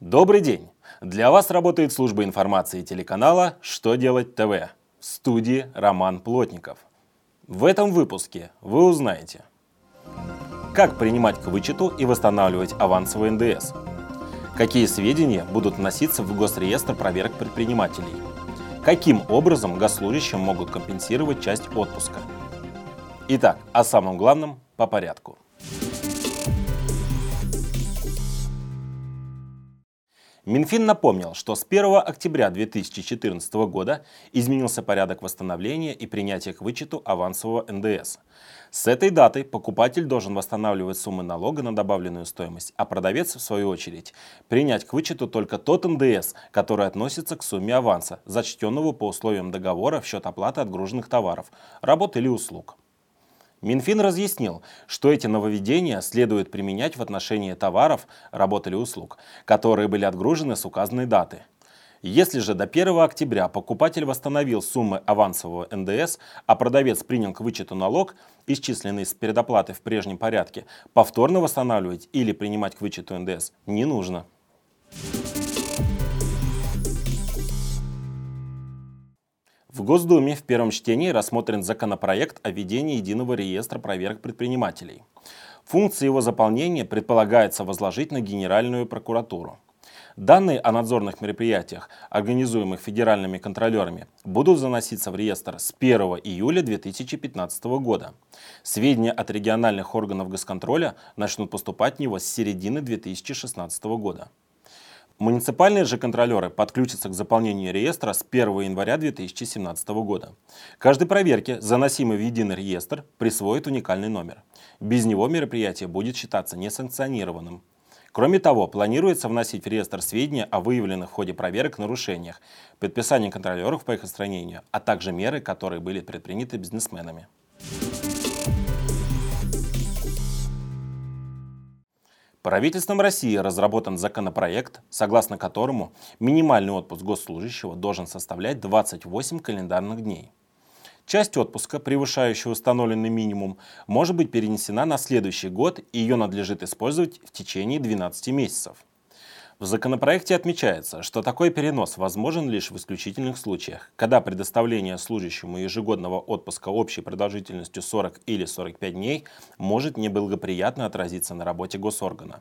Добрый день! Для вас работает служба информации телеканала «Что делать ТВ» в студии Роман Плотников. В этом выпуске вы узнаете, как принимать к вычету и восстанавливать авансовый НДС, какие сведения будут вноситься в Госреестр проверок предпринимателей, каким образом госслужащим могут компенсировать часть отпуска. Итак, о самом главном по порядку – Минфин напомнил, что с 1 октября 2014 года изменился порядок восстановления и принятия к вычету авансового НДС. С этой даты покупатель должен восстанавливать суммы налога на добавленную стоимость, а продавец, в свою очередь, принять к вычету только тот НДС, который относится к сумме аванса, зачтенного по условиям договора в счет оплаты отгруженных товаров, работ или услуг. Минфин разъяснил, что эти нововведения следует применять в отношении товаров, работ или услуг, которые были отгружены с указанной даты. Если же до 1 октября покупатель восстановил суммы авансового НДС, а продавец принял к вычету налог, исчисленный с предоплаты в прежнем порядке, повторно восстанавливать или принимать к вычету НДС не нужно. В Госдуме в первом чтении рассмотрен законопроект о введении единого реестра проверок предпринимателей. Функции его заполнения предполагается возложить на Генеральную прокуратуру. Данные о надзорных мероприятиях, организуемых федеральными контролерами, будут заноситься в реестр с 1 июля 2015 года. Сведения от региональных органов госконтроля начнут поступать в него с середины 2016 года. Муниципальные же контролеры подключатся к заполнению реестра с 1 января 2017 года. Каждой проверке, заносимой в единый реестр, присвоит уникальный номер. Без него мероприятие будет считаться несанкционированным. Кроме того, планируется вносить в реестр сведения о выявленных в ходе проверок нарушениях, предписании контролеров по их устранению, а также меры, которые были предприняты бизнесменами. Правительством России разработан законопроект, согласно которому минимальный отпуск госслужащего должен составлять 28 календарных дней. Часть отпуска, превышающая установленный минимум, может быть перенесена на следующий год и ее надлежит использовать в течение 12 месяцев. В законопроекте отмечается, что такой перенос возможен лишь в исключительных случаях, когда предоставление служащему ежегодного отпуска общей продолжительностью 40 или 45 дней может неблагоприятно отразиться на работе госоргана.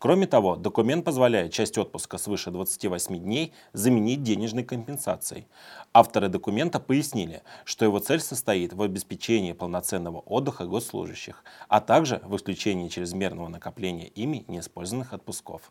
Кроме того, документ позволяет часть отпуска свыше 28 дней заменить денежной компенсацией. Авторы документа пояснили, что его цель состоит в обеспечении полноценного отдыха госслужащих, а также в исключении чрезмерного накопления ими неиспользованных отпусков.